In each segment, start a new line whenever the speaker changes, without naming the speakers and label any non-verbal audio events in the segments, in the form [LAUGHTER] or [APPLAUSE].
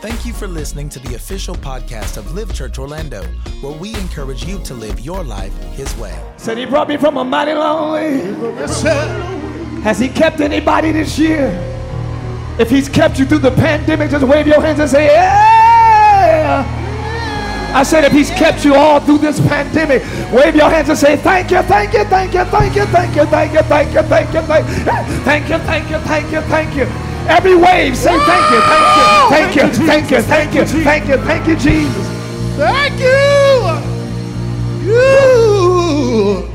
Thank you for listening to the official podcast of Live Church Orlando, where we encourage you to live your life His way.
Said he brought me from a mighty long way. Has he kept anybody this year? If he's kept you through the pandemic, just wave your hands and say, Yeah! I said, if he's kept you all through this pandemic, wave your hands and say, Thank you, thank you, thank you, thank you, thank you, thank you, thank you, thank you, thank you, thank you, thank you, thank you, thank you. Every wave, say thank you, thank you, thank you, thank you, thank you, thank you, thank you, Jesus.
Thank you. You.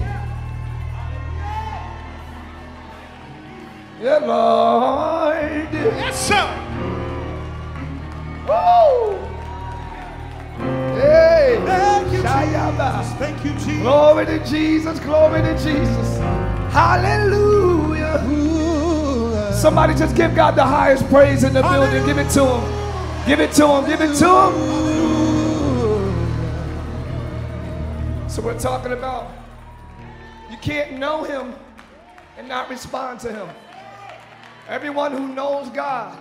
Yeah, Lord.
Yes, sir.
Woo! Hey!
Thank you, Jesus. Thank you, Jesus.
Glory to Jesus, glory to Jesus. Hallelujah. Somebody just give God the highest praise in the building. Give it to him. Give it to him. Give it to him. So we're talking about you can't know him and not respond to him. Everyone who knows God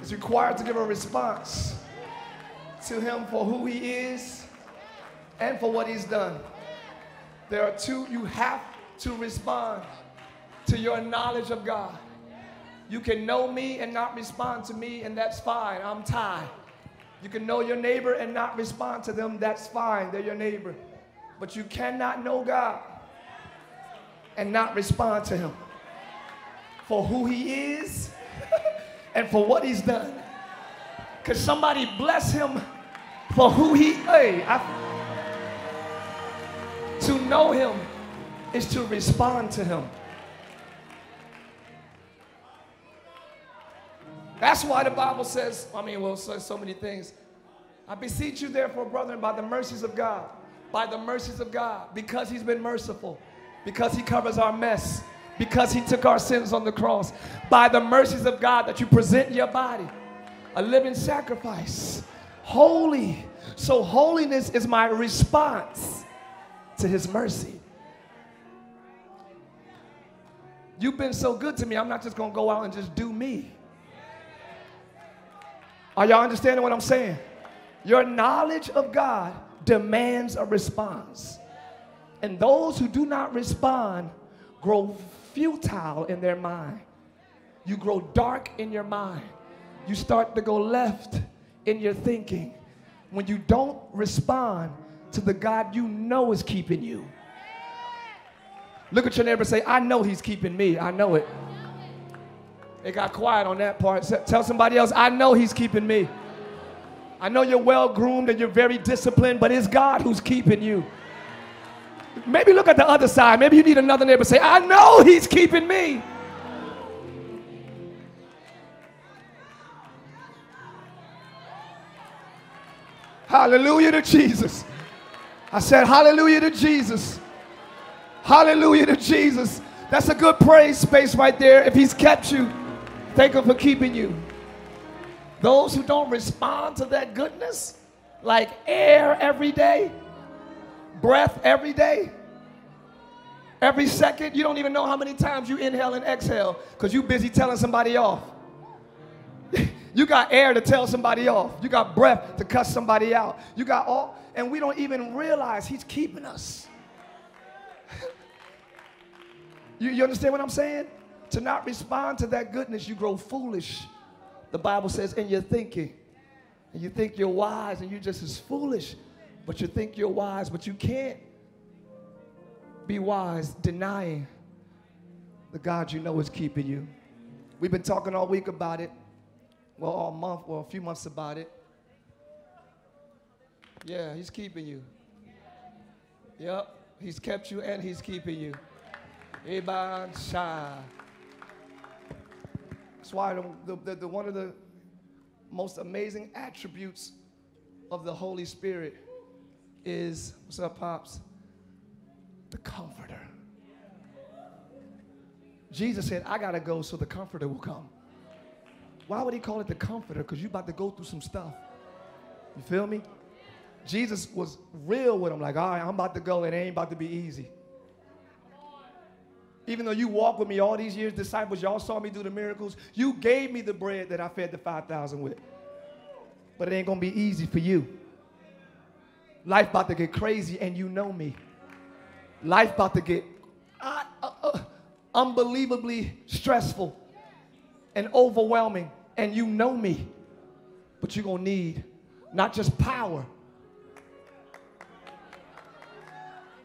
is required to give a response to him for who he is and for what he's done. There are two, you have to respond to your knowledge of God. You can know me and not respond to me, and that's fine. I'm Tye. You can know your neighbor and not respond to them, that's fine. They're your neighbor. But you cannot know God and not respond to him for who he is [LAUGHS] and for what he's done. Could somebody bless him for who he hey, I, to know him is to respond to him. That's why the Bible says, I mean, well, so, so many things. I beseech you, therefore, brethren, by the mercies of God, by the mercies of God, because He's been merciful, because He covers our mess, because He took our sins on the cross, by the mercies of God, that you present your body a living sacrifice, holy. So, holiness is my response to His mercy. You've been so good to me, I'm not just gonna go out and just do me. Are y'all understanding what I'm saying? Your knowledge of God demands a response. And those who do not respond grow futile in their mind. You grow dark in your mind. You start to go left in your thinking when you don't respond to the God you know is keeping you. Look at your neighbor and say, I know he's keeping me. I know it. They got quiet on that part. Tell somebody else, I know he's keeping me. I know you're well groomed and you're very disciplined, but it's God who's keeping you. Maybe look at the other side. Maybe you need another neighbor say, I know he's keeping me. Hallelujah to Jesus. I said, Hallelujah to Jesus. Hallelujah to Jesus. That's a good praise space right there. If he's kept you, thank him for keeping you. Those who don't respond to that goodness, like air every day, breath every day, every second, you don't even know how many times you inhale and exhale because you're busy telling somebody off. [LAUGHS] you got air to tell somebody off. You got breath to cuss somebody out. You got all, and we don't even realize he's keeping us. [LAUGHS] You, you understand what I'm saying? To not respond to that goodness, you grow foolish. The Bible says, in your thinking. And you think you're wise and you're just as foolish, but you think you're wise, but you can't be wise denying the God you know is keeping you. We've been talking all week about it. Well, all month, well, a few months about it. Yeah, he's keeping you. Yep, he's kept you and he's keeping you. Amen. Shah. That's why the, the, the, one of the most amazing attributes of the Holy Spirit is what's up, pops? The Comforter. Jesus said, "I gotta go so the Comforter will come." Why would he call it the Comforter? Because you're about to go through some stuff. You feel me? Jesus was real with him, like, all right, I'm about to go, and it ain't about to be easy. Even though you walked with me all these years, disciples, y'all saw me do the miracles, you gave me the bread that I fed the 5,000 with. but it ain't gonna be easy for you. Life about to get crazy, and you know me. Life about to get uh, uh, unbelievably stressful and overwhelming, and you know me. But you're gonna need not just power,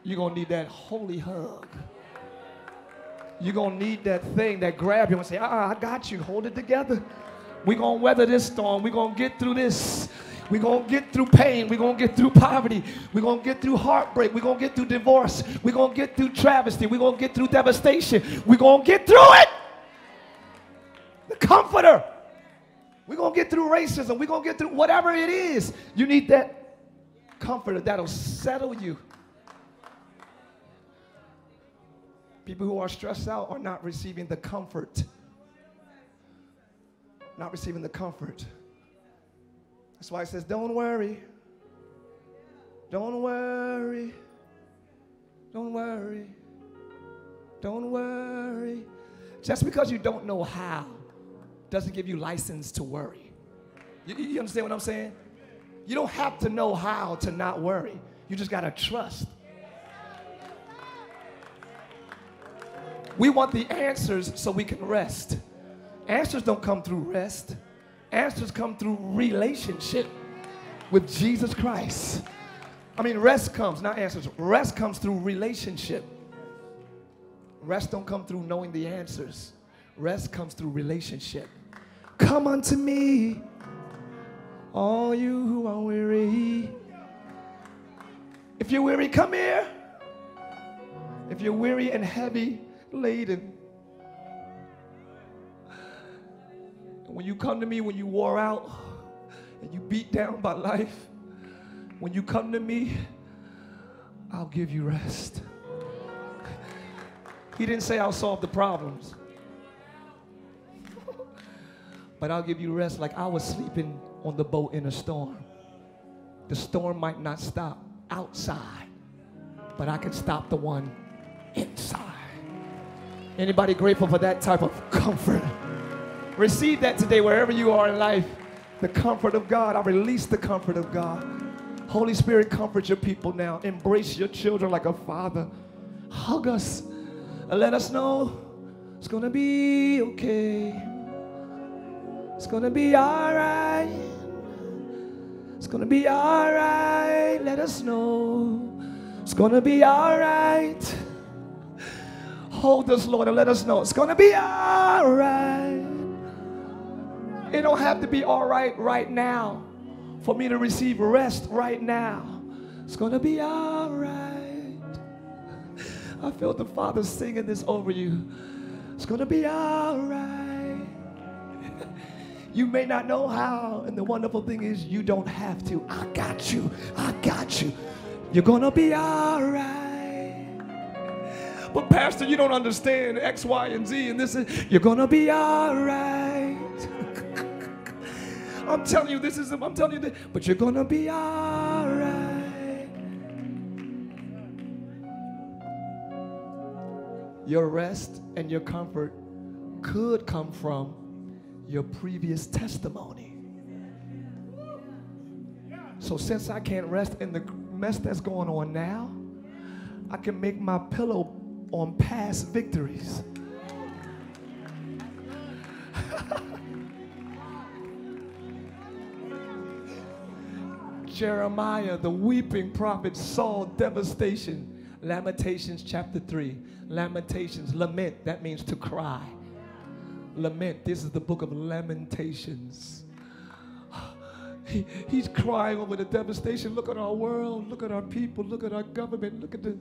you're gonna need that holy hug. You're gonna need that thing that grab you and say, ah, I got you, hold it together. We're gonna weather this storm, we're gonna get through this. We're going to get through pain. We're going to get through poverty. We're going to get through heartbreak. We're going to get through divorce. We're going to get through travesty. We're going to get through devastation. We're going to get through it. The comforter. We're going to get through racism. We're going to get through whatever it is. You need that comforter that'll settle you. People who are stressed out are not receiving the comfort. Not receiving the comfort. That's why it says, Don't worry. Don't worry. Don't worry. Don't worry. Just because you don't know how doesn't give you license to worry. You, you understand what I'm saying? You don't have to know how to not worry. You just got to trust. We want the answers so we can rest. Answers don't come through rest. Answers come through relationship with Jesus Christ. I mean, rest comes, not answers. Rest comes through relationship. Rest don't come through knowing the answers. Rest comes through relationship. Come unto me, all you who are weary. If you're weary, come here. If you're weary and heavy laden, when you come to me, when you wore out and you beat down by life, when you come to me, I'll give you rest. He didn't say I'll solve the problems, but I'll give you rest like I was sleeping on the boat in a storm. The storm might not stop outside, but I can stop the one inside. Anybody grateful for that type of comfort? Receive that today wherever you are in life. The comfort of God. I release the comfort of God. Holy Spirit, comfort your people now. Embrace your children like a father. Hug us and let us know it's going to be okay. It's going to be all right. It's going to be all right. Let us know it's going to be all right. Hold us, Lord, and let us know it's going to be all right. It don't have to be all right right now for me to receive rest right now. It's going to be all right. I felt the Father singing this over you. It's going to be all right. [LAUGHS] you may not know how, and the wonderful thing is, you don't have to. I got you. I got you. You're going to be all right. But, Pastor, you don't understand X, Y, and Z, and this is, you're to be all right. [LAUGHS] I'm telling you, this is, I'm telling you this, but you're gonna be all right. Your rest and your comfort could come from your previous testimony. So, since I can't rest in the mess that's going on now, I can make my pillow on past victories. Jeremiah, the weeping prophet, saw devastation. Lamentations chapter 3. Lamentations, lament, that means to cry. Lament, this is the book of Lamentations. He, he's crying over the devastation. Look at our world. Look at our people. Look at our government. Look at the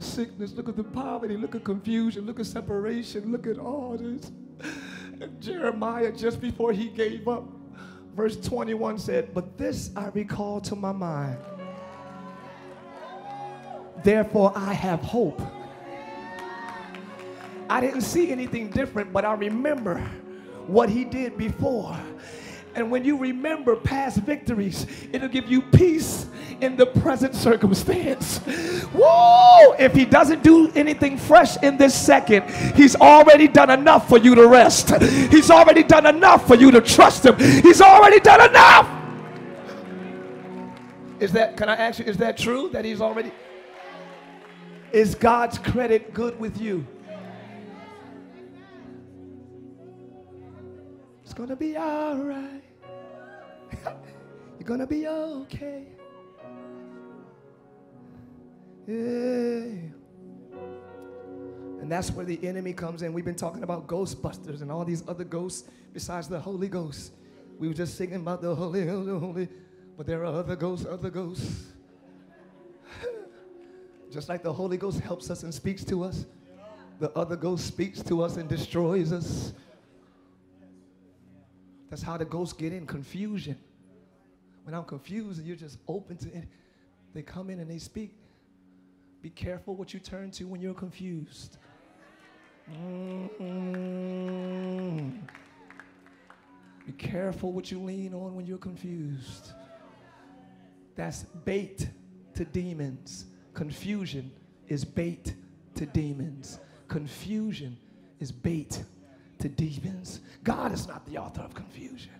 sickness. Look at the poverty. Look at confusion. Look at separation. Look at all this. And Jeremiah, just before he gave up, verse 21 said, But this I recall to my mind. Therefore, I have hope. I didn't see anything different, but I remember what he did before. And when you remember past victories, it'll give you peace in the present circumstance. Whoa! If he doesn't do anything fresh in this second, he's already done enough for you to rest. He's already done enough for you to trust him. He's already done enough. Is that, can I ask you, is that true that he's already? Is God's credit good with you? It's gonna be all right. [LAUGHS] You're gonna be okay. Yeah. And that's where the enemy comes in. We've been talking about Ghostbusters and all these other ghosts besides the Holy Ghost. We were just singing about the Holy, Holy, Holy, but there are other ghosts, other ghosts. [LAUGHS] just like the Holy Ghost helps us and speaks to us, the other ghost speaks to us and destroys us. That's how the ghosts get in confusion. When I'm confused and you're just open to it, they come in and they speak. Be careful what you turn to when you're confused. Mm. Be careful what you lean on when you're confused. That's bait to demons. Confusion is bait to demons. Confusion is bait to demons. God is not the author of confusion.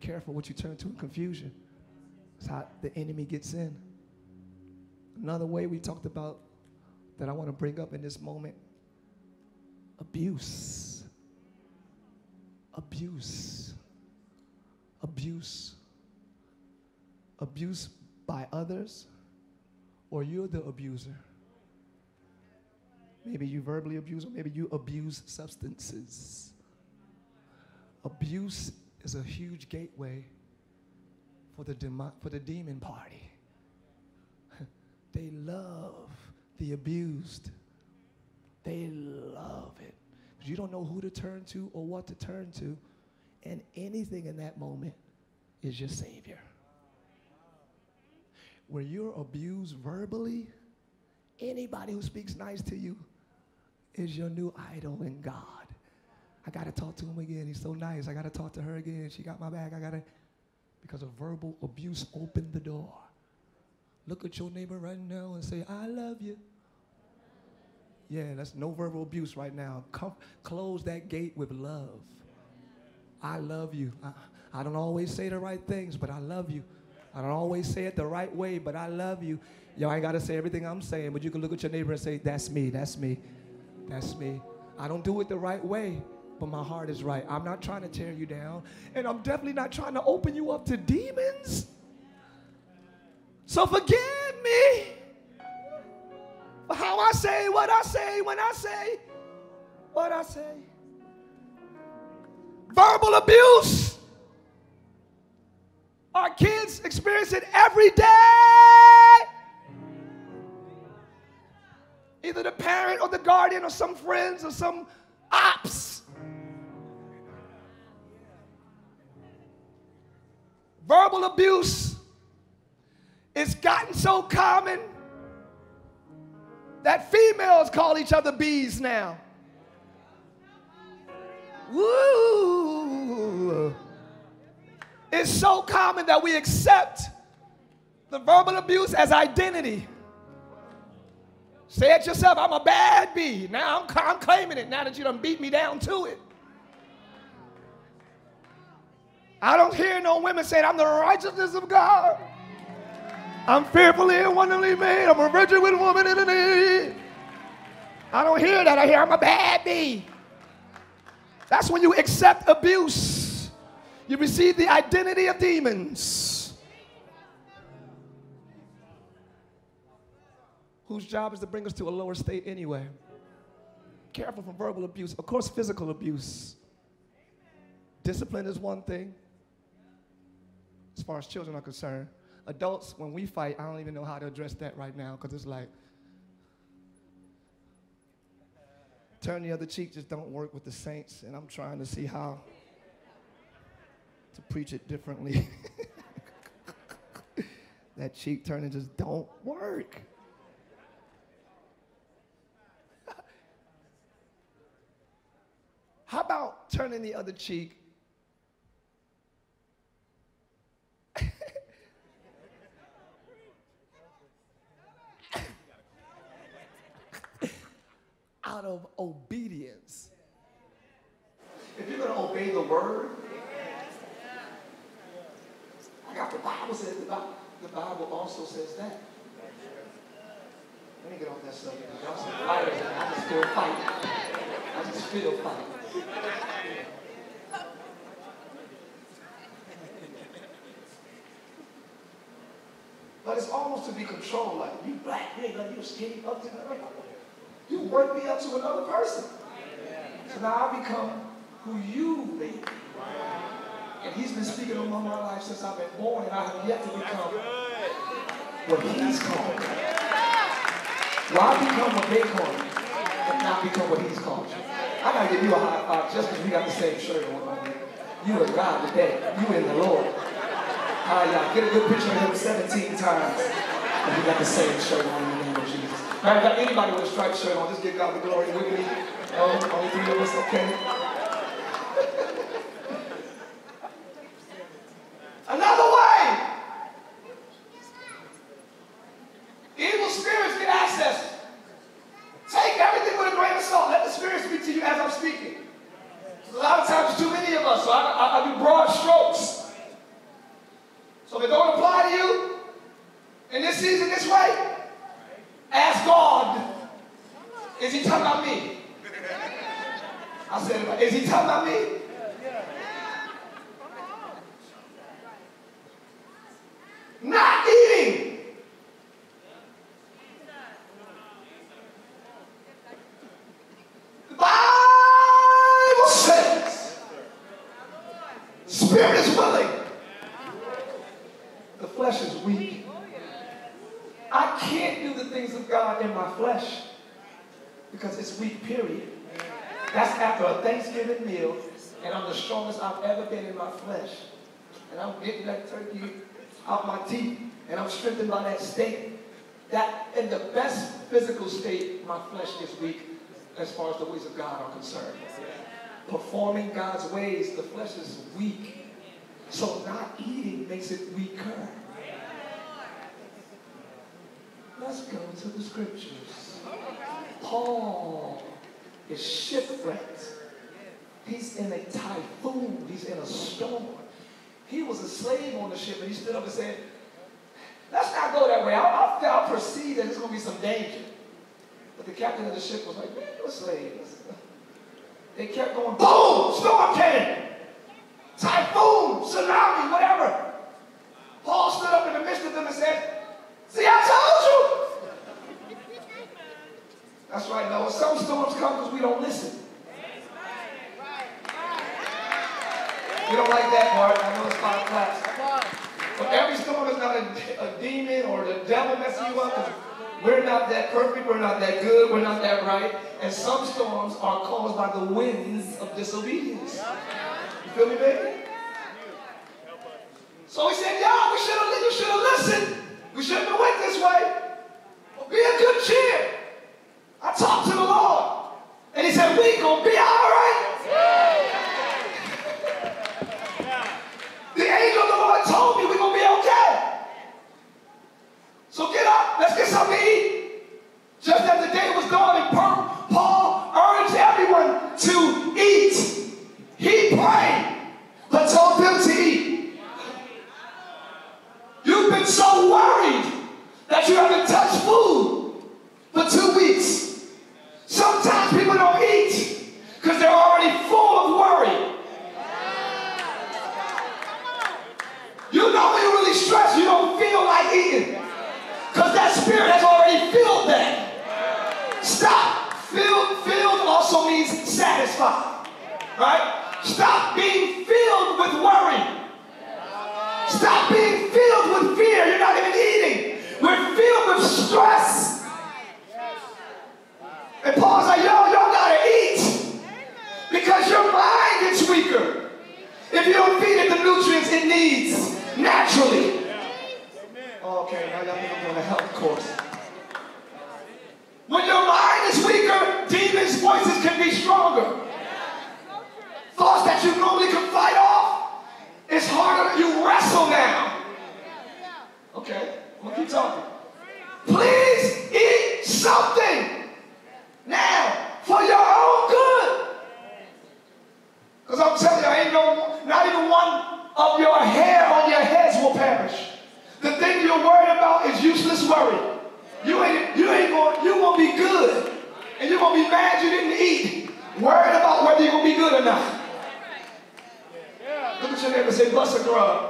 Careful what you turn to in confusion. That's how the enemy gets in. Another way we talked about that I want to bring up in this moment abuse. Abuse. Abuse. Abuse by others, or you're the abuser. Maybe you verbally abuse, or maybe you abuse substances. Abuse is a huge gateway for the, demo- for the demon party. [LAUGHS] They love the abused. They love it. Because you don't know who to turn to or what to turn to. And anything in that moment is your Savior. When you're abused verbally, anybody who speaks nice to you is your new idol in God. I got to talk to him again. He's so nice. I got to talk to her again. She got my back. I got to. Because of verbal abuse opened the door. Look at your neighbor right now and say, I love you. Yeah, that's no verbal abuse right now. Come, close that gate with love. I love you. I, I don't always say the right things, but I love you. I don't always say it the right way, but I love you. Y'all ain't got to say everything I'm saying, but you can look at your neighbor and say, That's me, that's me, that's me. I don't do it the right way, but my heart is right. I'm not trying to tear you down, and I'm definitely not trying to open you up to demons. So forgive me for how I say what I say when I say what I say. Verbal abuse. Our kids experience it every day. Either the parent or the guardian or some friends or some ops. Verbal abuse it's gotten so common that females call each other bees now. Woo! It's so common that we accept the verbal abuse as identity. Say it yourself, I'm a bad bee. Now I'm, I'm claiming it now that you done beat me down to it. I don't hear no women saying, I'm the righteousness of God. I'm fearfully and wonderfully made. I'm a virgin with woman in the need. I don't hear that. I hear I'm a bad bee. That's when you accept abuse. You receive the identity of demons. Whose job is to bring us to a lower state anyway. Careful from verbal abuse. Of course, physical abuse. Discipline is one thing, as far as children are concerned adults, when we fight, I don't even know how to address that right now because it's like, turn the other cheek just don't work with the saints, and I'm trying to see how to preach it differently. [LAUGHS] that cheek turning just don't work. [LAUGHS] How about turning the other cheek out of obedience. If you're going to obey the word, I got the Bible says the Bible. The Bible also says that. Let me get off that subject. Some fighters, and I just feel fighting. I just feel fighting. But it's almost to be controlled. Like you black nigga, you skinny up to another. You work me up to another person. So now I become who you made me. And he's been speaking over my life since I've been born, and I have yet to become what he's called. me. Why become what they call me, and not become what he's called you? I gotta give you a high five just because we got the same shirt on. You are God today. You in the Lord. Hallelujah. Get a good picture of him 17 times. And we got the same shirt on right, got anybody with a striped shirt on, just give God the glory with me. Oh, only three of us, okay? Another way. Evil spirits get access. Take everything with a grain of salt. Let the spirit speak to you as I'm speaking. A lot of times, too many of us, so I, I, I do broad strokes. So if it don't apply to you in this season this way, ask God, is he talking about me? I said, is he talking about me? Not eating. The Bible says, spirit is willing. The flesh is weak. I can't do the things of God in my flesh because it's weak, period. That's after a Thanksgiving meal, and I'm the strongest I've ever been in my flesh. And I'm getting that turkey out my teeth, and I'm strengthened by that state. That in the best physical state, my flesh is weak as far as the ways of God are concerned. Performing God's ways, the flesh is weak. So not eating makes it weaker. Let's go to the scriptures. Paul is shipwrecked. He's in a typhoon. He's in a storm. He was a slave on the ship, and he stood up and said, Let's not go that way. I, I, I perceive that there's going to be some danger. But the captain of the ship was like, Man, you're a slave. [LAUGHS] They kept going, boom, storm came. Typhoon, tsunami, whatever. Paul stood up in the midst of them and said, See, I told you. [LAUGHS] That's right, Noah. Some storms come because we don't listen. We don't like that part. I know it's five claps. But every storm is not a, a demon or the devil messing you up. We're not that perfect. We're not that good. We're not that right. And some storms are caused by the winds of disobedience. You feel me, baby? So he said, y'all, we should have, you should have listened. We shouldn't have went this way. But be a good cheer. I talked to the Lord. And he said, we gonna be all right. The angel of the Lord told me we're gonna be okay. So get up, let's get something to eat. Just as the day was dawning, Paul Paul urged everyone to eat. Told them to eat. You've been so worried that you haven't touched food for two weeks. Sometimes people don't eat because they're already full of worry. You know when you're really stressed, you don't feel like eating. Because that spirit has already filled that. Stop. Filled, filled also means satisfied. Right? Stop being filled with worry. Stop being filled with fear. You're not even eating. We're filled with stress. And Paul's like, yo, y'all gotta eat. Because your mind gets weaker. If you don't feed it the nutrients it needs naturally. Okay, now y'all think I'm doing a health course. When your mind is weaker, demons' voices can be stronger. Thoughts that you normally could fight off, it's harder. You wrestle now. Okay, I'm gonna keep talking. Please eat something now for your own good. Because I'm telling you, ain't no, not even one of your hair on your heads will perish. The thing you're worried about is useless worry. You ain't, you ain't going, you won't be good. And you're going to be mad you didn't eat. Worried about whether you're going to be good or not to and say, Bless a girl.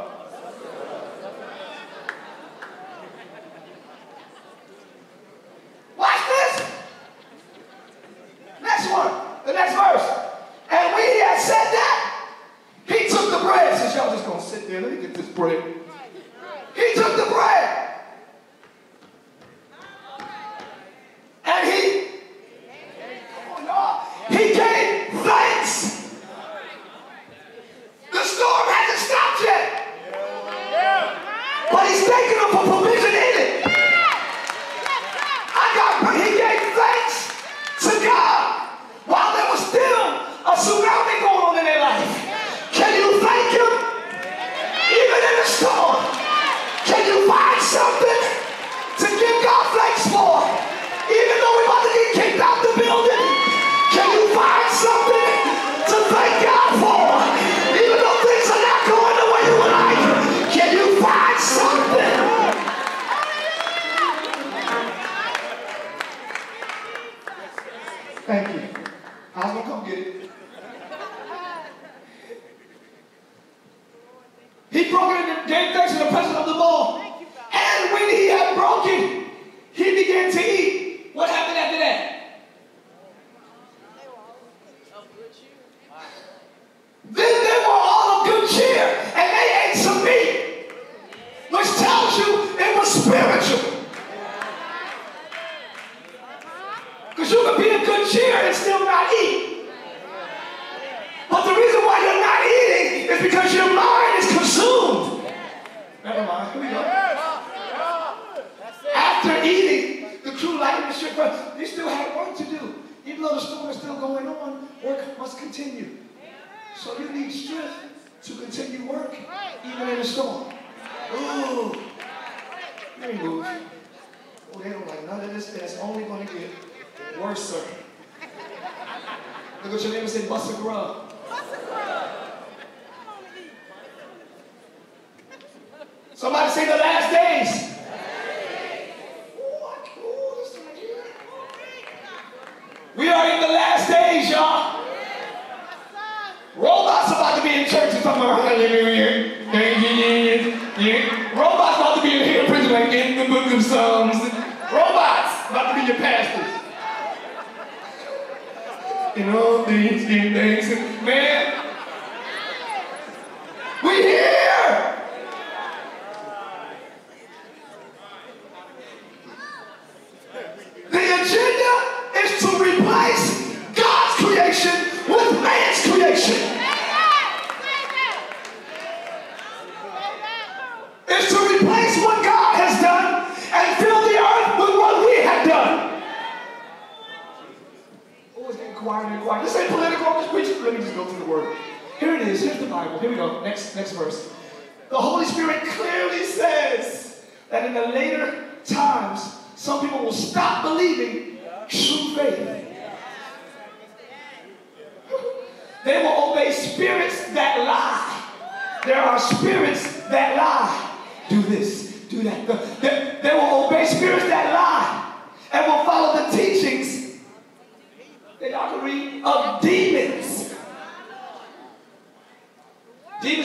strength to continue work even in a storm. Ooh. Let me move. Oh, they don't like none of this. That's only going to get worse. Look at your neighbor and say, bust a grub.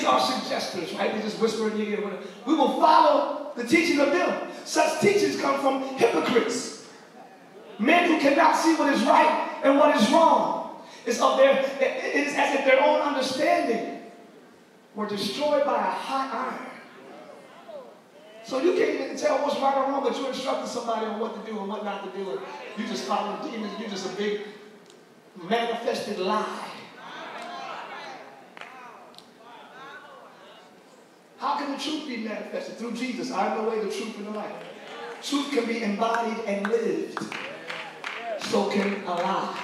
are suggestors, right? They just whisper in your ear. Whatever. We will follow the teaching of them. Such teachings come from hypocrites, men who cannot see what is right and what is wrong. It's of their, it is as if their own understanding were destroyed by a hot iron. So you can't even tell what's right or wrong, but you're instructing somebody on what to do and what not to do. And you just following demons. You're just a big manifested lie. How can the truth be manifested? Through Jesus. I am the way, the truth, and the life. Truth can be embodied and lived. So can a lie.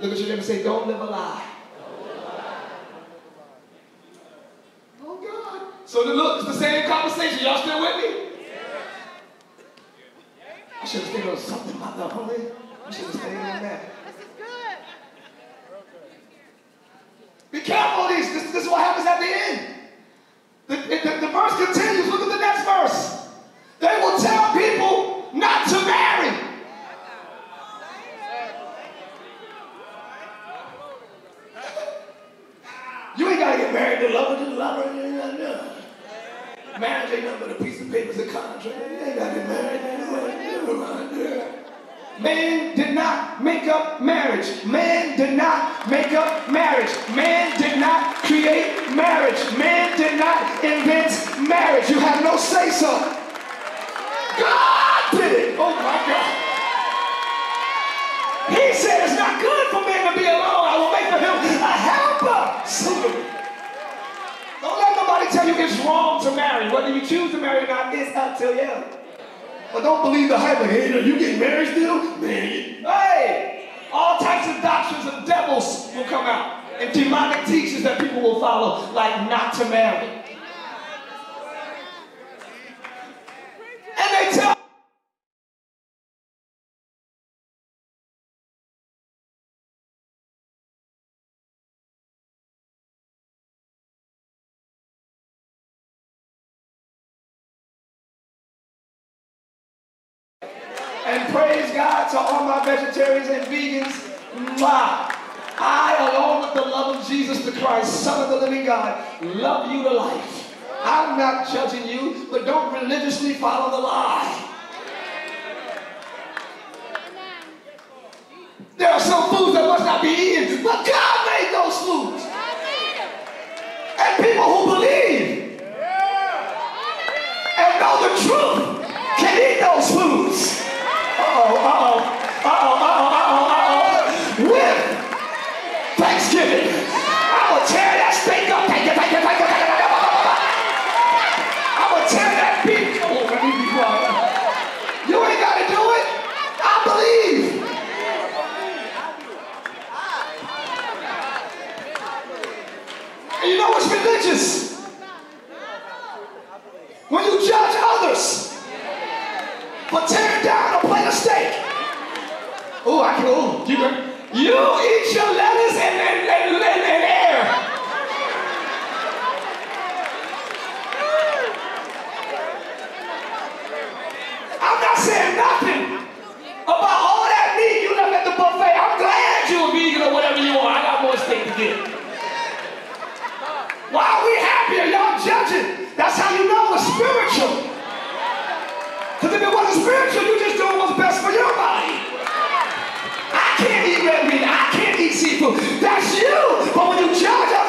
Look at your name and say, don't live a lie. Oh God. So look, it's the same conversation. Y'all still with me? I should have stayed on something about the holy. I should have stayed on that. Be careful of these. This, this is what happens at the end. The, the, the verse continues. Look at the next verse. They will tell people not to marry. You ain't got to get married to lover to lover. Marriage ain't nothing but a piece of paper, a contract. You ain't got to get married. Man did not make up marriage. Man did not make up marriage. Man it's wrong to marry. Whether you choose to marry or not, it's up to you. But don't believe the hype like, hey, you getting married still? Man. Hey! All types of doctrines of devils will come out. And demonic teachings that people will follow, like not to marry. Vegetarians and vegans. Mwah. I, along with the love of Jesus the Christ, Son of the living God, love you to life. I'm not judging you, but don't religiously follow the lie. There are some foods that must not be eaten, but God made those foods. And people who believe and know the truth can eat those foods. Uh-oh, uh-oh, uh-oh, uh-oh. With Thanksgiving, I will tear that steak up. Thank you, thank you, thank you, thank you. I will tear that beef. Oh, let me be quiet. You ain't got to do it. I believe. And you know what's religious? When you judge others for tearing down a plate of steak. Oh, I can, oh, you, you eat your lettuce and, and, and, and, and air. I'm not saying nothing about all that meat you left at the buffet. I'm glad you were vegan or whatever you are. I got more steak to get. Why are we happy? Are y'all judging? That's how you know it's spiritual. Because if it wasn't spiritual, you're just doing what's best for your body. Can't eat red meat. I can't eat seafood. That's you. But when you judge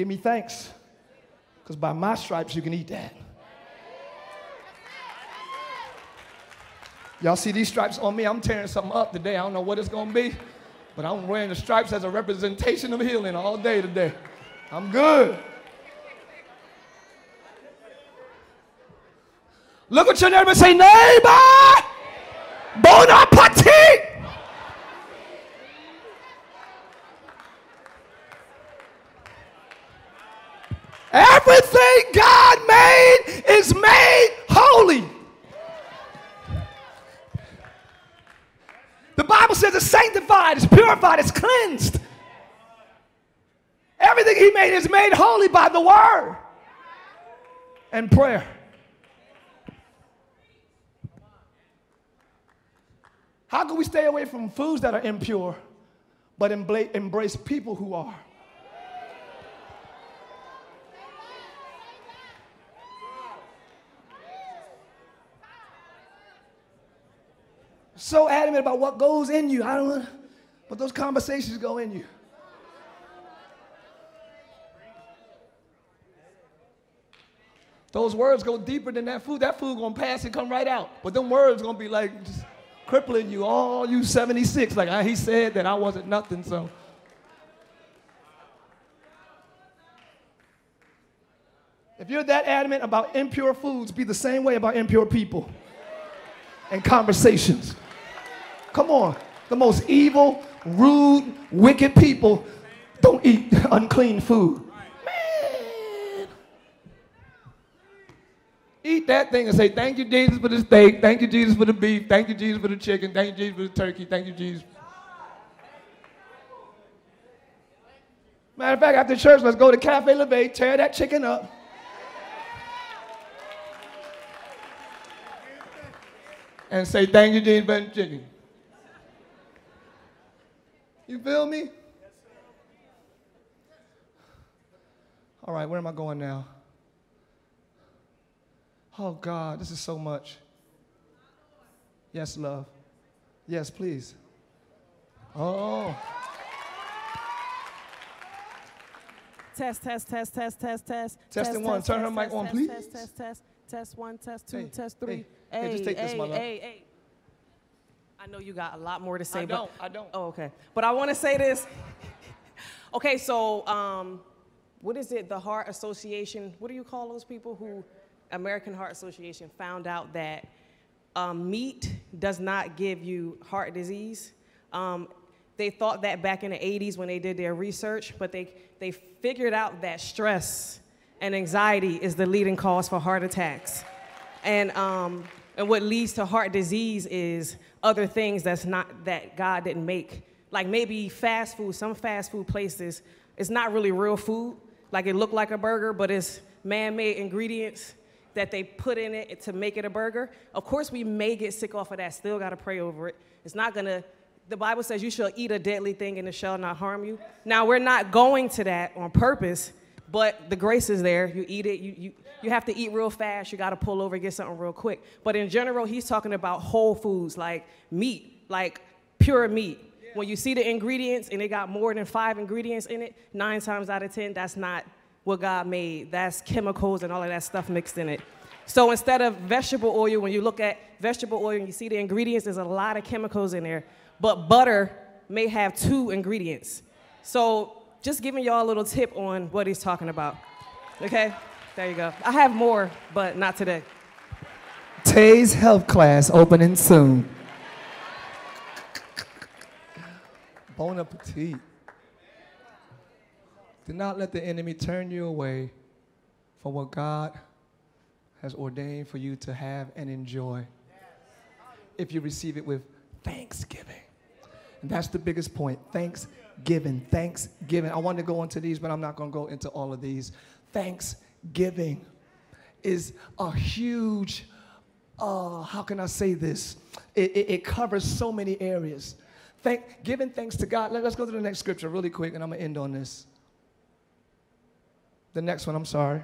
give me thanks, because by my stripes you can eat that. Y'all see these stripes on me? I'm tearing something up today. I don't know what it's going to be, but I'm wearing the stripes as a representation of healing all day today. I'm good. Look at your neighbor and say, neighbor, bon appetit. Everything God made is made holy. The Bible says it's sanctified, it's purified, it's cleansed. Everything He made is made holy by the word and prayer. How can we stay away from foods that are impure but embrace people who are? So adamant about what goes in you. I don't but those conversations go in you. Those words go deeper than that food. That food gonna pass and come right out. But them words gonna be like crippling you, all you 76. Like ah, he said that I wasn't nothing, so. If you're that adamant about impure foods, be the same way about impure people and conversations. Come on. The most evil, rude, wicked people don't eat [LAUGHS] unclean food. Man. Eat that thing and say, Thank you, Jesus, for the steak. Thank you, Jesus, for the beef. Thank you, Jesus, for the chicken. Thank you, Jesus, for the turkey. Thank you, Jesus. Matter of fact, after church, let's go to Cafe Leve, tear that chicken up. And say, Thank you, Jesus, for the chicken. You feel me? All right, where am I going now? Oh, God, this is so much. Yes, love. Yes, please. Oh.
Test, test, test, test, test, test.
Testing
test,
one. Turn her mic on, please.
Test, test, test, test one, test two, test three.
hey, just take this,
hey,
my love.
I know you got a lot more to say.
I
but-
don't, I don't.
Oh, okay. But I want to say this. [LAUGHS] okay, so um, what is it? The Heart Association. What do you call those people who? American Heart Association found out that um, meat does not give you heart disease. Um, they thought that back in the 80s when they did their research, but they, they figured out that stress and anxiety is the leading cause for heart attacks. And, um, and what leads to heart disease is other things that's not, that God didn't make. Like maybe fast food, some fast food places, it's not really real food. Like it looked like a burger, but it's man-made ingredients that they put in it to make it a burger. Of course, we may get sick off of that. Still got to pray over it. It's not gonna. The Bible says you shall eat a deadly thing and it shall not harm you. Now we're not going to that on purpose, but the grace is there. You eat it. You you you have to eat real fast. You got to pull over get something real quick. But in general, he's talking about whole foods like meat, like pure meat. When you see the ingredients and they got more than five ingredients in it, nine times out of ten, that's not what God made. That's chemicals and all of that stuff mixed in it. So instead of vegetable oil, when you look at vegetable oil and you see the ingredients, there's a lot of chemicals in there. But butter may have two ingredients. So just giving y'all a little tip on what he's talking about. Okay? There you go. I have more, but not today.
Tay's health class opening soon. Bon appetit. Do not let the enemy turn you away from what God has ordained for you to have and enjoy. If you receive it with thanksgiving. And that's the biggest point. Thanksgiving. Thanksgiving. I want to go into these, but I'm not going to go into all of these. Thanksgiving is a huge, uh, how can I say this? It, it, it covers so many areas. Thank, giving thanks to God. Let, us go to the next scripture really quick, and I'm going to end on this. The next one, I'm sorry.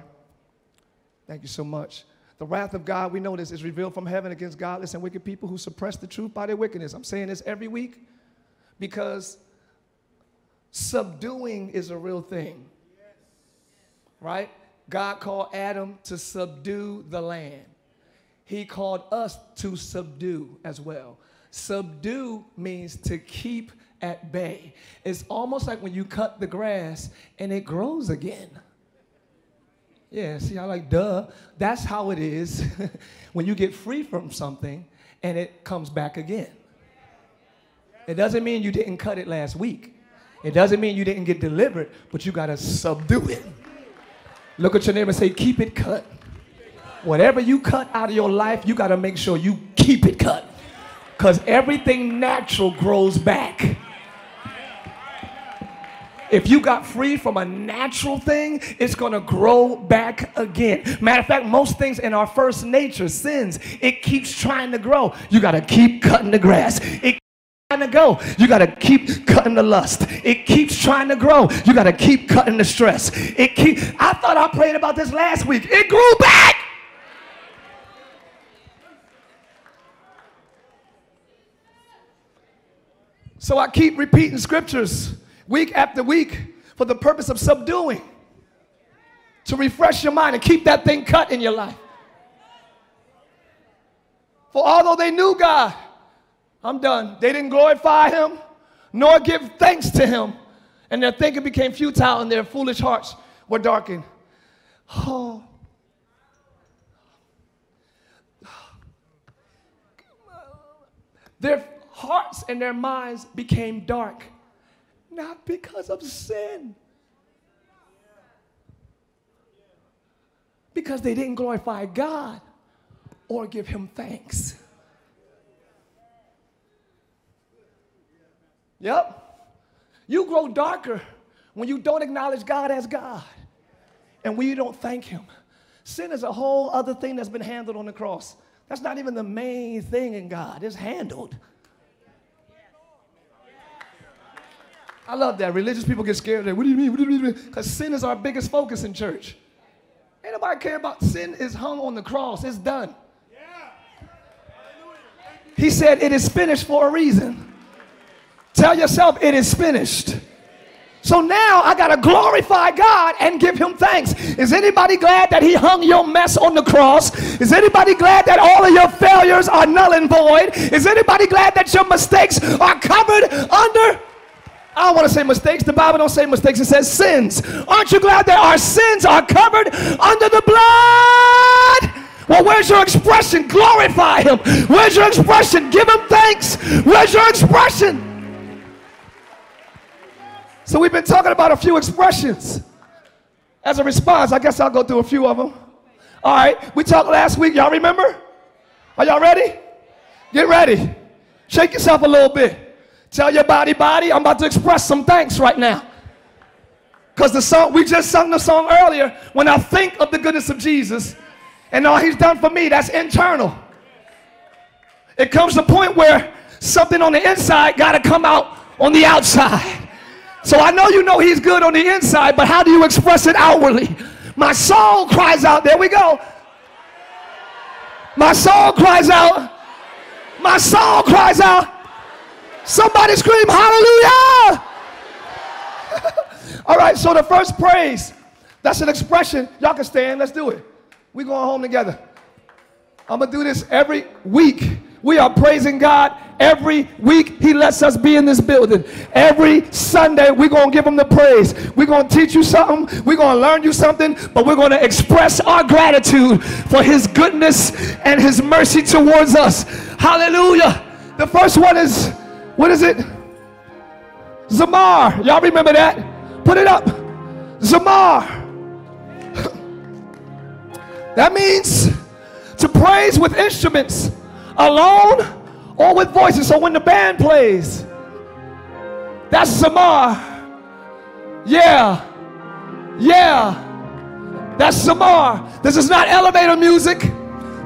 Thank you so much. The wrath of God, we know this, is revealed from heaven against godless and wicked people who suppress the truth by their wickedness. I'm saying this every week because subduing is a real thing. Right? God called Adam to subdue the land. He called us to subdue as well. Subdue means to keep at bay. It's almost like when you cut the grass and it grows again. Yeah, see, I like duh. That's how it is [LAUGHS] when you get free from something and it comes back again. It doesn't mean you didn't cut it last week. It doesn't mean you didn't get delivered, but you gotta subdue it. Look at your neighbor and say, keep it cut. Whatever you cut out of your life, you gotta make sure you keep it cut. Because everything natural grows back. If you got free from a natural thing, it's gonna grow back again. Matter of fact, most things in our first nature, sins, it keeps trying to grow. You gotta keep cutting the grass. It trying to go. You gotta keep cutting the lust. It keeps trying to grow. You gotta keep cutting the stress. It keep. I thought I prayed about this last week. It grew back. So I keep repeating scriptures week after week for the purpose of subduing, to refresh your mind and keep that thing cut in your life. For although they knew God, I'm done. They didn't glorify Him nor give thanks to Him. And their thinking became futile and their foolish hearts were darkened. Oh. Their hearts and their minds became dark, not because of sin, because they didn't glorify God or give Him thanks. Yep. You grow darker when you don't acknowledge God as God and when you don't thank Him. Sin is a whole other thing that's been handled on the cross. That's not even the main thing in God, it's handled. I love that. Religious people get scared. What do you mean? What do you mean? Because sin is our biggest focus in church. Ain't nobody care about sin is hung on the cross. It's done. He said it is finished for a reason. Tell yourself it is finished. So now I got to glorify God and give him thanks. Is anybody glad that he hung your mess on the cross? Is anybody glad that all of your failures are null and void? Is anybody glad that your mistakes are covered under I don't want to say mistakes. The Bible don't say mistakes. It says sins. Aren't you glad that our sins are covered under the blood? Well, where's your expression? Glorify him. Where's your expression? Give him thanks. Where's your expression? So we've been talking about a few expressions. As a response, I guess I'll go through a few of them. All right, we talked last week. Y'all remember? Are y'all ready? Get ready. Shake yourself a little bit. Tell your body, body, I'm about to express some thanks right now. Because the song, we just sung the song earlier. When I think of the goodness of Jesus and all he's done for me, that's internal. It comes to a point where something on the inside got to come out on the outside. So I know you know he's good on the inside, but how do you express it outwardly? My soul cries out. There we go. My soul cries out. My soul cries out. Somebody scream hallelujah. [LAUGHS] All right, so the first praise, that's an expression. Y'all can stand, let's do it. we going home together. I'm gonna do this every week. We are praising God every week. He lets us be in this building. Every Sunday, we're going to give him the praise. We're going to teach you something. We're going to learn you something, but we're going to express our gratitude for his goodness and his mercy towards us. Hallelujah. The first one is what is it? Zamar. Y'all remember that? Put it up. Zamar. [LAUGHS] that means to praise with instruments alone or with voices. So when the band plays, that's Zamar. Yeah. Yeah. That's Zamar. This is not elevator music.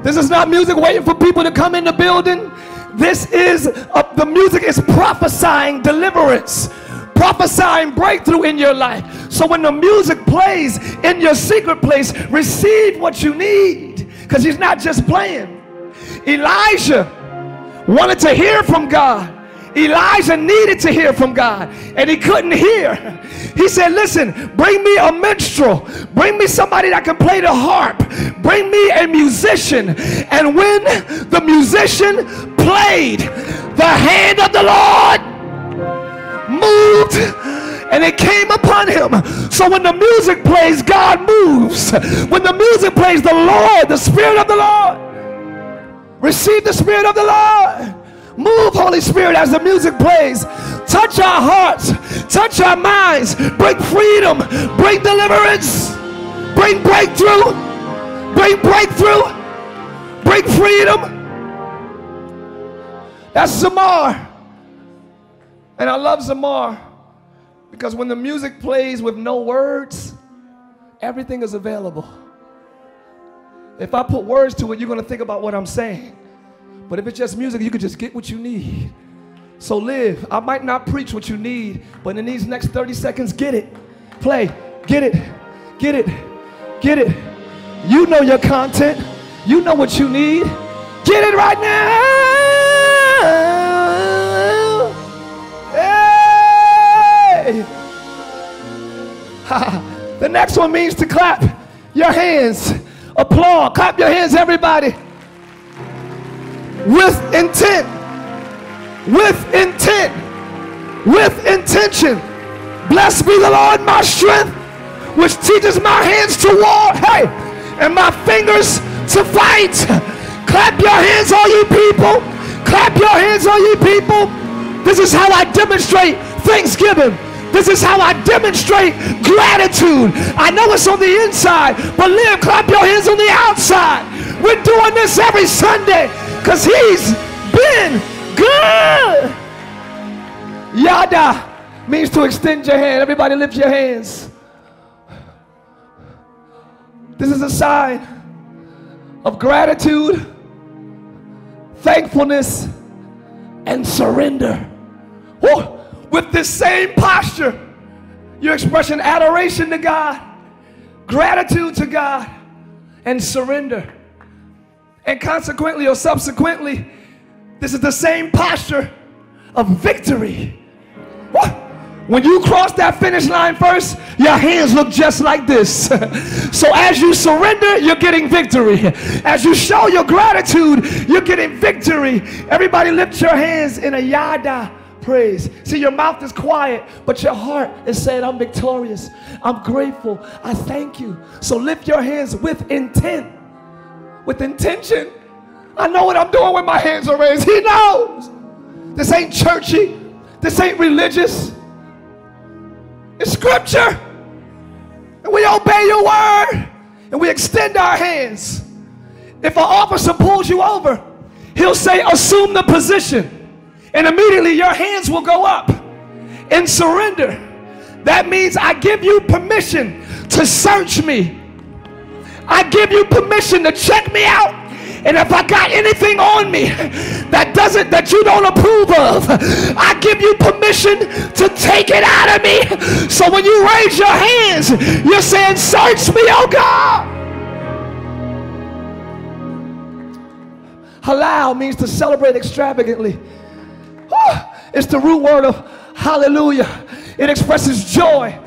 This is not music waiting for people to come in the building. This is uh, the music is prophesying deliverance, prophesying breakthrough in your life. So when the music plays in your secret place, receive what you need because he's not just playing. Elijah wanted to hear from God. Elijah needed to hear from God and he couldn't hear. He said, Listen, bring me a minstrel, bring me somebody that can play the harp, bring me a musician. And when the musician played, the hand of the Lord moved and it came upon him. So when the music plays, God moves. When the music plays, the Lord, the Spirit of the Lord, receive the Spirit of the Lord Move, Holy Spirit, as the music plays. Touch our hearts, touch our minds, bring freedom, bring deliverance, bring breakthrough, bring breakthrough, bring freedom. That's Zamar. And I love Zamar because when the music plays with no words, everything is available. If I put words to it, you're going to think about what I'm saying. But if it's just music, you can just get what you need. So live. I might not preach what you need, but in these next 30 seconds, get it. Play. Get it. Get it. Get it. You know your content. You know what you need. Get it right now. Hey! [LAUGHS] the next one means to clap your hands. Applaud. Clap your hands, everybody. With intent. With intent. With intention. Blessed be the Lord, my strength, which teaches my hands to war. Hey! And my fingers to fight. Clap your hands, all you people. Clap your hands, all you people. This is how I demonstrate thanksgiving. This is how I demonstrate gratitude. I know it's on the inside, but live, clap your hands on the outside. We're doing this every Sunday because he's been good. Yada means to extend your hand. Everybody lift your hands. This is a sign of gratitude, thankfulness, and surrender. Woo! With this same posture, you're expressing adoration to God, gratitude to God, and surrender. And consequently or subsequently, this is the same posture of victory. What? When you cross that finish line first, your hands look just like this. [LAUGHS] so as you surrender, you're getting victory. As you show your gratitude, you're getting victory. Everybody lift your hands in a yada praise. See, your mouth is quiet, but your heart is saying, I'm victorious. I'm grateful. I thank you. So lift your hands with intent, with intention. I know what I'm doing when my hands are raised. He knows. This ain't churchy. This ain't religious. It's scripture. And we obey your word and we extend our hands. If an officer pulls you over, he'll say, Assume the position. And immediately your hands will go up in surrender. That means I give you permission to search me. I give you permission to check me out. And if I got anything on me that doesn't that you don't approve of, I give you permission to take it out of me. So when you raise your hands, you're saying, "Search me, oh God." Halal means to celebrate extravagantly. It's the root word of hallelujah. It expresses joy,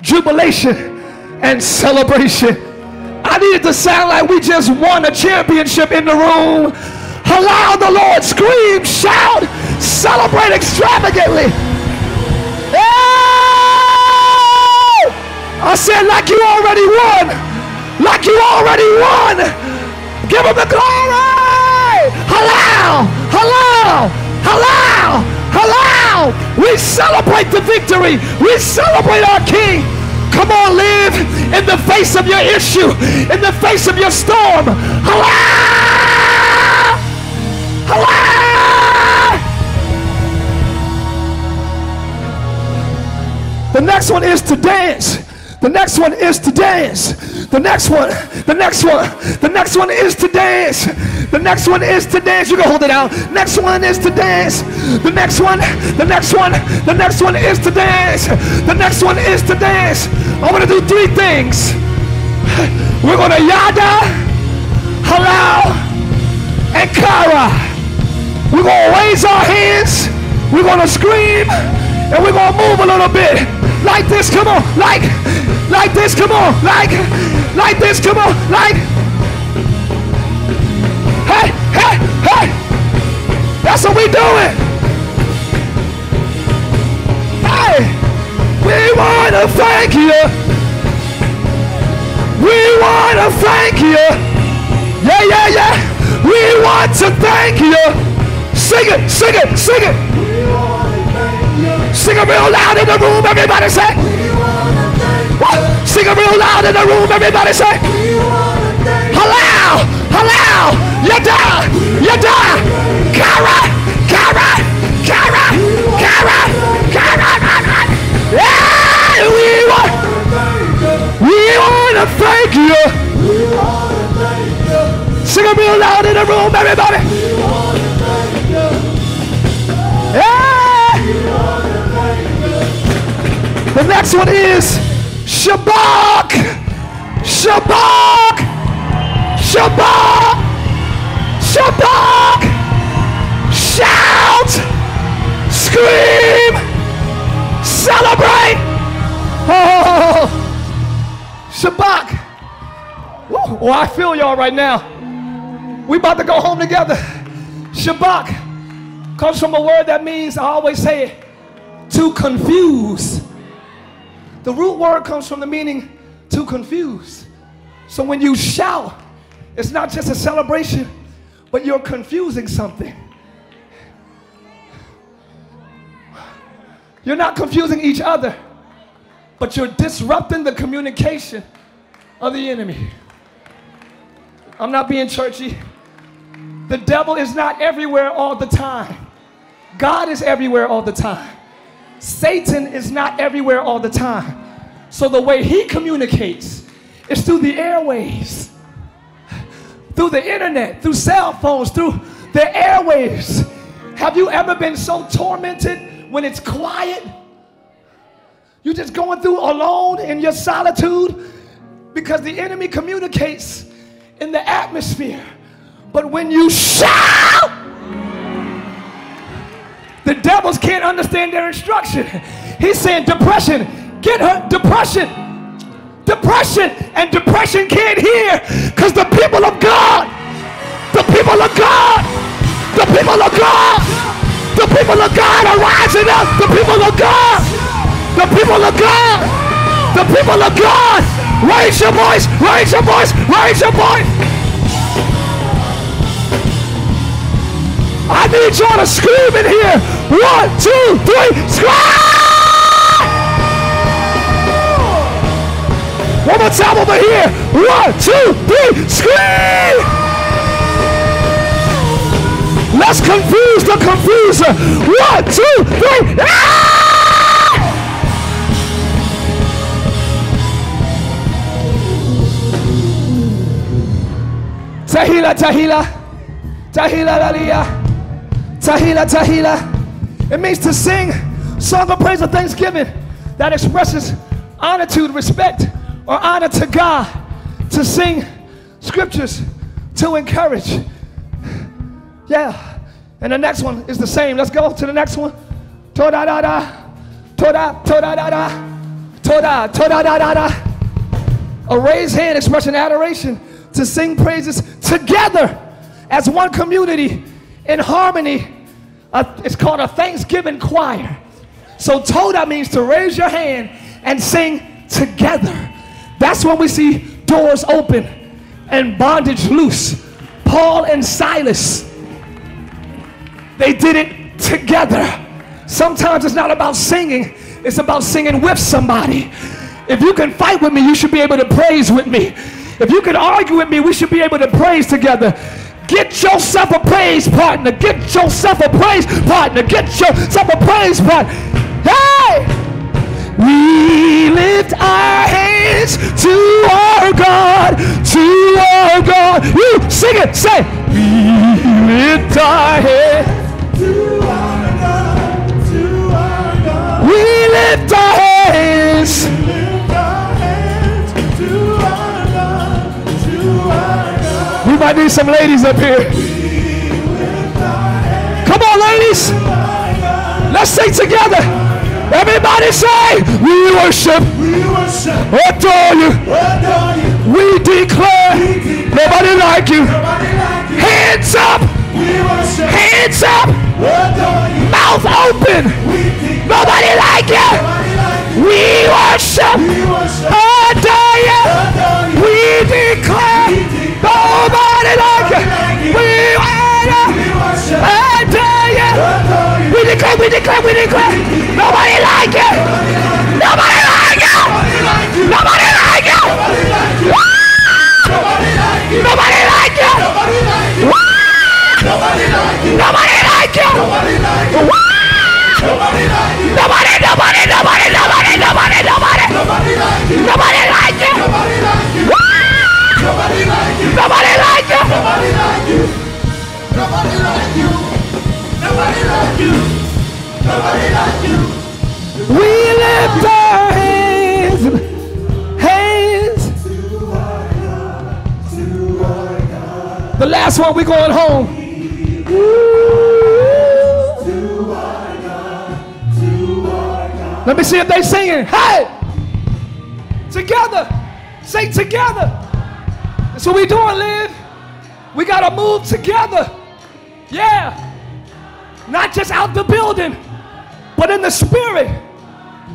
jubilation, and celebration. I need it to sound like we just won a championship in the room. Allow the Lord scream, shout, celebrate extravagantly. I said, like you already won. Like you already won. Give him the glory. Allow, allow, allow, allow. We celebrate the victory. We celebrate our King. Come on, live in the face of your issue, in the face of your storm. Allow, allow. The next one is to dance. The next one is to dance. The next one, the next one, the next one is to dance. The next one is to dance. You can hold it out. Next one is to dance. The next one, the next one, the next one is to dance. The next one is to dance. I'm gonna do three things. We're gonna yada, halal, and kara. We're gonna raise our hands. We're gonna scream, and we're gonna move a little bit. Like this, come on. Like, like this, come on. Like, like this, come on. Like. Hey, hey, hey. That's what we doing. Hey, we want to thank you. We want to thank you. Yeah, yeah, yeah. We want to thank you. Sing it, sing it, sing it. Sing it real loud in the room, everybody say. Sing it real loud in the room, everybody say. Halal, halal, die. Kara, Kara, Kara, Kara, Kara, Kara. Yeah, we want, we want to thank you. Sing it real loud in the room, everybody. Yeah. The next one is Shabak! Shabak! Shabak! Shabak! Shout! Scream! Celebrate! Oh! [LAUGHS] Shabak! Oh, I feel y'all right now. We about to go home together. Shabak comes from a word that means, I always say it, to confuse the root word comes from the meaning to confuse. So when you shout, it's not just a celebration, but you're confusing something. You're not confusing each other, but you're disrupting the communication of the enemy. I'm not being churchy. The devil is not everywhere all the time. God is everywhere all the time. Satan is not everywhere all the time. So the way he communicates is through the airways, through the internet, through cell phones, through the airwaves. Have you ever been so tormented when it's quiet? You're just going through alone in your solitude because the enemy communicates in the atmosphere. But when you shout, the devils can't understand their instruction. He's saying, Depression, get her, depression, depression, and depression can't hear because the people of God, the people of God, the people of God, the people of God are rising up. The people of God, the people of God, the people of God. Raise your voice, raise your voice, raise your voice. I need y'all to scream in here. One, two, three, scream! One more time over here. One, two, three, scream! Let's confuse the confuser. One, two, three. Ah! Tahila, Tahila, Tahila, Lalia. Tahila, Tahila. It means to sing song of praise of thanksgiving that expresses honor respect, or honor to God. To sing scriptures to encourage. Yeah. And the next one is the same. Let's go to the next one. Toda da da. Toda, toda da da. Toda, toda da da da. A raised hand expressing adoration to sing praises together as one community in harmony a, it's called a Thanksgiving choir. So Toda means to raise your hand and sing together. That's when we see doors open and bondage loose. Paul and Silas, they did it together. Sometimes it's not about singing, it's about singing with somebody. If you can fight with me, you should be able to praise with me. If you can argue with me, we should be able to praise together. Get yourself a praise partner. Get yourself a praise partner. Get yourself a praise partner. Hey! We lift our hands to our God, to our God. You sing it, say, We lift our hands to our God, to our God. We lift our hands. Might need some ladies up here. Come on, ladies. Let's sing together. Everybody say, We worship, we worship, adore you, adore you. We, declare, we declare, nobody like you. Nobody like you. Hands up, we worship, hands up, mouth open. We nobody like you. Nobody like you. We worship, we worship adore you. Adore you. We declare, we declare nobody like we want and you. We declare, we declare, we declare. Nobody like you. Nobody like you. Nobody like you. Nobody like you. Nobody like you. Nobody, like you. nobody, like you. nobody, like you. nobody, nobody, nobody. nobody, nobody, nobody. Nobody like you. Nobody like you. Nobody like you. Nobody like you. Nobody like you. Nobody like you. Nobody like you. Nobody like you. Nobody like you. Nobody like you. Nobody like you. We lift our hands, hands. The last one, we going home. Let me see if they singing. Hey, together, sing together. What we doing, live. We gotta move together. Yeah. Not just out the building, but in the spirit.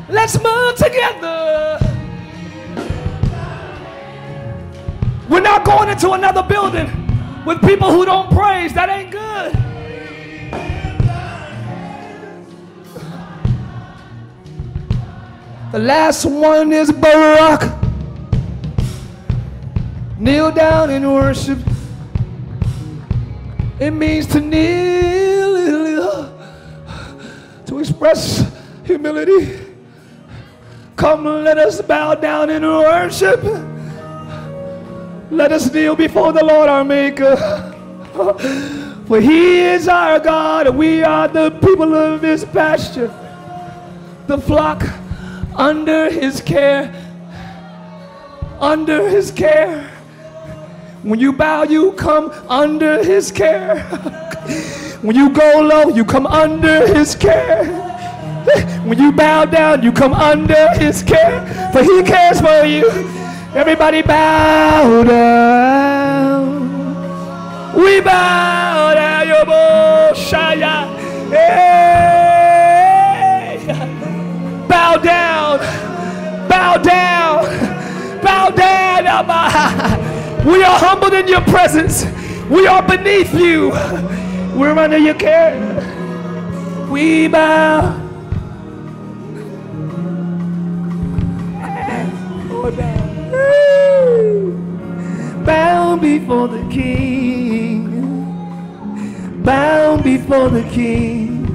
Let's move together. We're not going into another building with people who don't praise. That ain't good. The last one is Barak. Kneel down and worship. It means to kneel, to express humility. Come, let us bow down and worship. Let us kneel before the Lord our Maker. For he is our God, and we are the people of his pasture, the flock under his care. Under his care. When you bow, you come under his care. [LAUGHS] when you go low, you come under his care. [LAUGHS] When you bow down, you come under his care. For he cares for you. Everybody bow down. We bow down, Yoboshaya. Hey. Bow down. Bow down. Bow down. [LAUGHS] We are humbled in your presence. We are beneath you. We're under your care. We bow. Bow before the King. Bow before the King.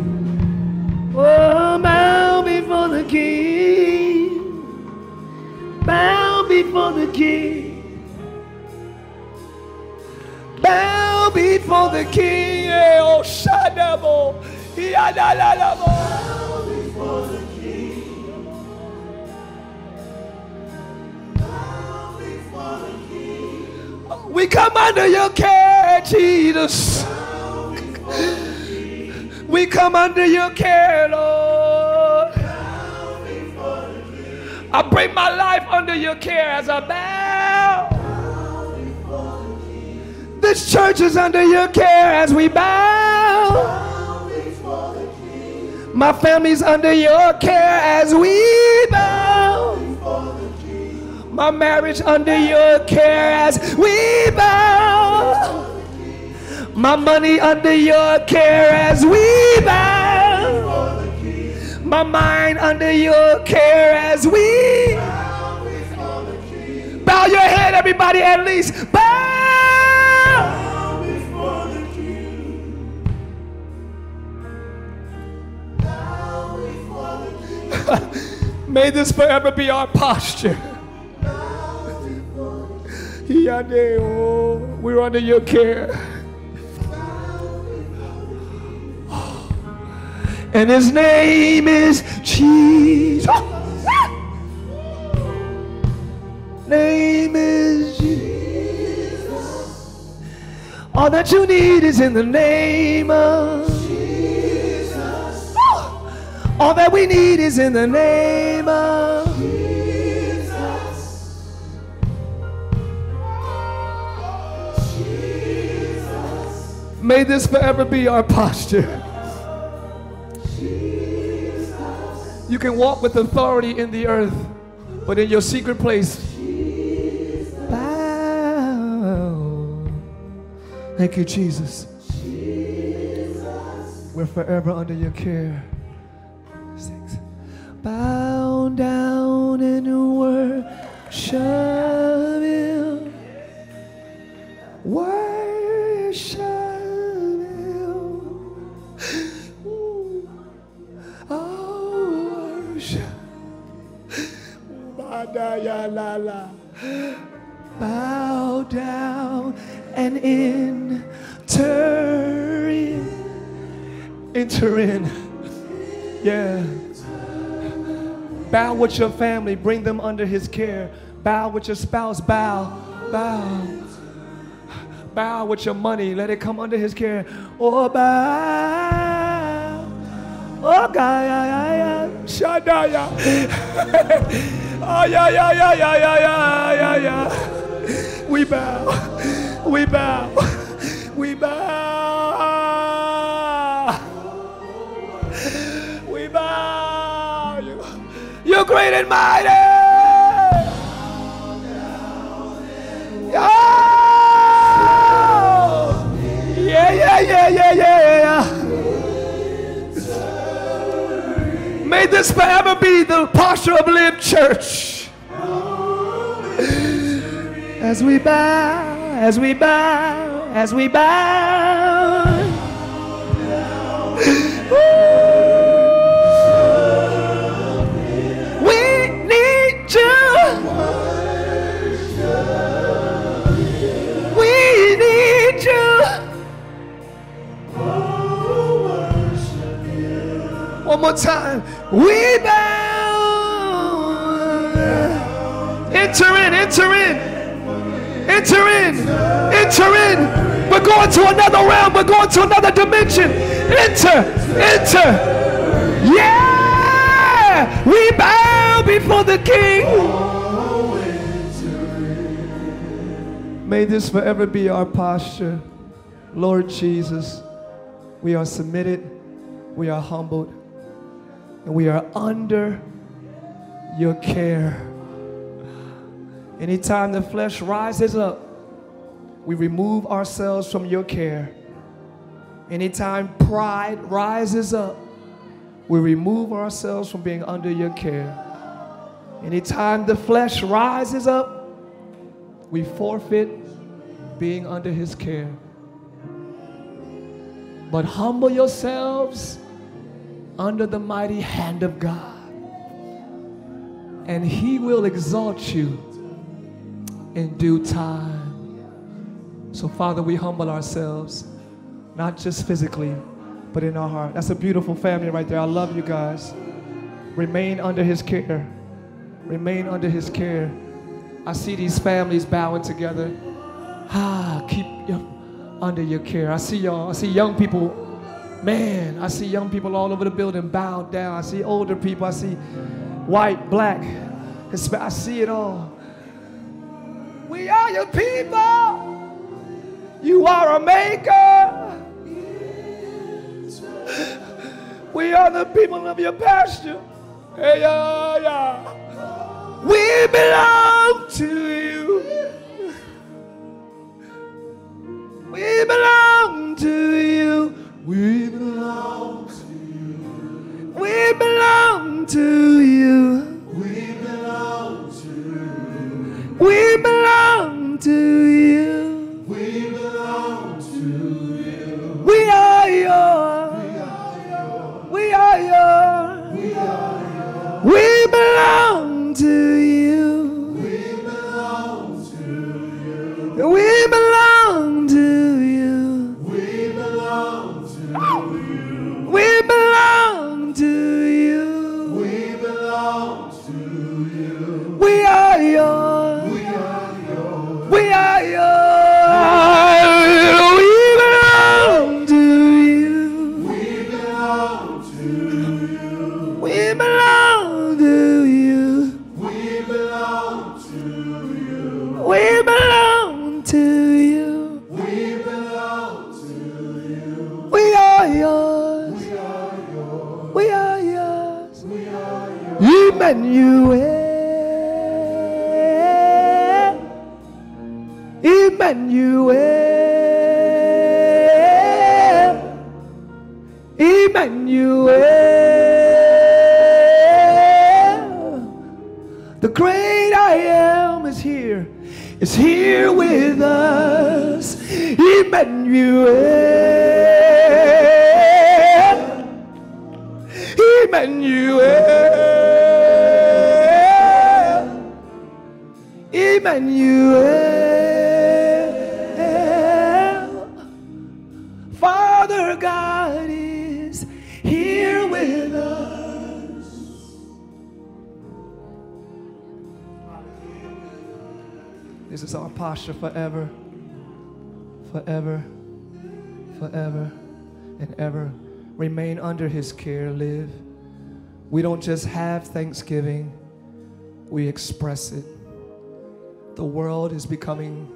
Oh, bow before the King. Bow before the King. Bow before the King. Eh, Oh, Shadabo. Yadalalabo. We come under your care, Jesus. We come under your care, Lord. I bring my life under your care as I bow. This church is under your care as we bow. My family's under your care as we bow. My marriage under your care as we bow. My money under your care as we bow. My mind under your care as we bow. bow your head, everybody, at least bow. [LAUGHS] May this forever be our posture. Oh, We're under your care. [GASPS] And his name is Jesus. [GASPS] Name is Jesus. All that you need is in the name of Jesus. All that we need is in the name of Jesus. Jesus. May this forever be our posture. You can walk with authority in the earth, but in your secret place, bow. Thank you, Jesus. Jesus. We're forever under your care. Bow down and worship Him. Worship Him. Oh, worship. Bow down and enter in. Enter in. Yeah. Bow with your family, bring them under his care. Bow with your spouse, bow, bow. Bow with your money, let it come under his care. Or bow. Oh, God, yeah, yeah, yeah. Shadaya. [LAUGHS] Oh, yeah, yeah, yeah, yeah, yeah, yeah, yeah, yeah. We bow. We bow. We bow. Great and mighty. Oh. Yeah, yeah, yeah, yeah, yeah, yeah. May this forever be the posture of Live Church. As we bow, as we bow, as we bow. One more time. We bow. Enter in, enter in. Enter in. Enter in. We're going to another realm. We're going to another dimension. Enter. Enter. Yeah. We bow before the King. May this forever be our posture. Lord Jesus, we are submitted, we are humbled, and we are under your care. Anytime the flesh rises up, we remove ourselves from your care. Anytime pride rises up, we remove ourselves from being under your care. Anytime the flesh rises up, we forfeit being under his care. But humble yourselves under the mighty hand of God, and he will exalt you in due time. So, Father, we humble ourselves, not just physically, but in our heart. That's a beautiful family right there. I love you guys. Remain under his care. Remain under his care. I see these families bowing together. Ah, keep you under your care. I see y'all. I see young people. Man, I see young people all over the building bowed down. I see older people. I see white, black. I see it all. We are your people. You are a maker. We are the people of your pasture. Hey, yeah, yeah. We belong to you. We belong to you. Belong to you. We belong to you. We belong to you. God is here with us. This is our posture forever, forever, forever, and ever. Remain under His care, live. We don't just have Thanksgiving, we express it. The world is becoming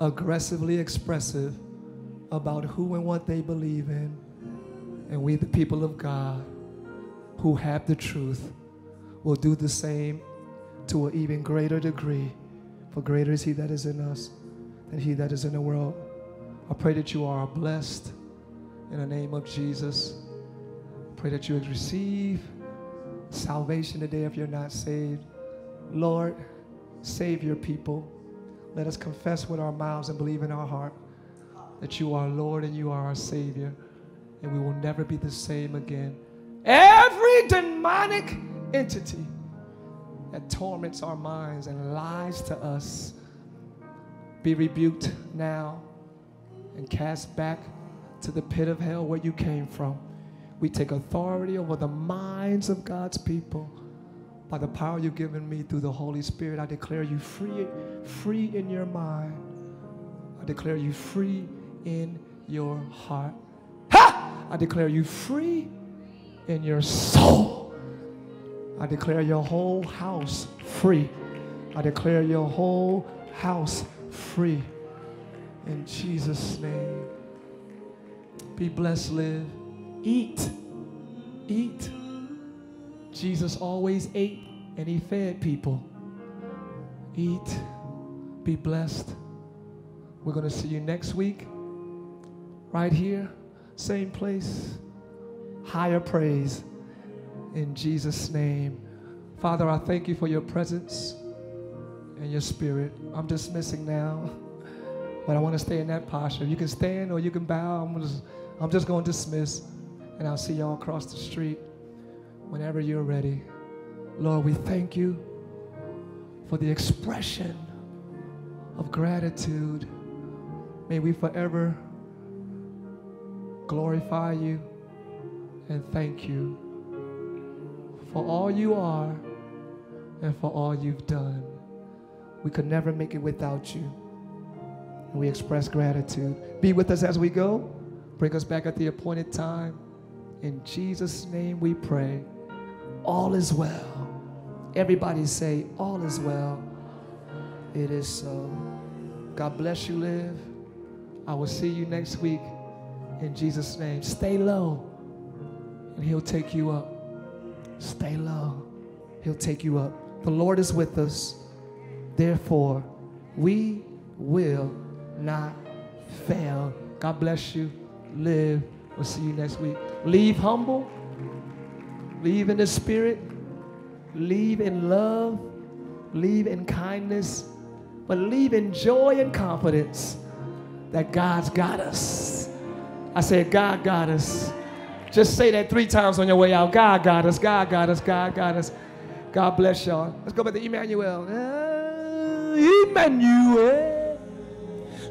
aggressively expressive about who and what they believe in. And we, the people of God, who have the truth, will do the same to an even greater degree. For greater is He that is in us than He that is in the world. I pray that you are blessed in the name of Jesus. I Pray that you receive salvation today if you're not saved. Lord, save your people. Let us confess with our mouths and believe in our heart that you are Lord and you are our Savior, and we will never be the same again. Every demonic entity that torments our minds and lies to us be rebuked now and cast back to the pit of hell where you came from. We take authority over the minds of God's people. By the power you've given me through the Holy Spirit, I declare you free, free in your mind. I declare you free in your heart. Ha! I declare you free in your soul. I declare your whole house free. I declare your whole house free. In Jesus' name. Be blessed, live. Eat. Eat. Jesus always ate and he fed people. Eat. Be blessed. We're going to see you next week, right here, same place, higher praise. In Jesus' name. Father, I thank you for your presence and your spirit. I'm dismissing now, but I want to stay in that posture. You can stand or you can bow. I'm just, I'm just going to dismiss, and I'll see y'all across the street whenever you're ready. Lord, we thank you for the expression of gratitude. May we forever glorify you and thank you for all you are and for all you've done. We could never make it without you. And we express gratitude. Be with us as we go. Bring us back at the appointed time. In Jesus' name we pray. All is well. Everybody say, All is well. It is so. God bless you, live. I will see you next week in Jesus' name. Stay low, and He'll take you up. Stay low, He'll take you up. The Lord is with us. Therefore, we will not fail. God bless you. Live. We'll see you next week. Leave humble. Leave in the spirit. Leave in love. Leave in kindness. But leave in joy and confidence that God's got us. I said, God got us. Just say that three times on your way out. God got us. God got us. God got us. God bless y'all. Let's go back to Emmanuel. Uh, Emmanuel.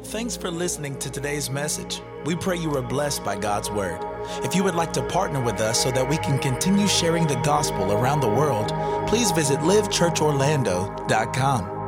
Thanks for listening to today's message. We pray you were blessed by God's word. If you would like to partner with us so that we can continue sharing the gospel around the world, please visit livechurchorlando.com.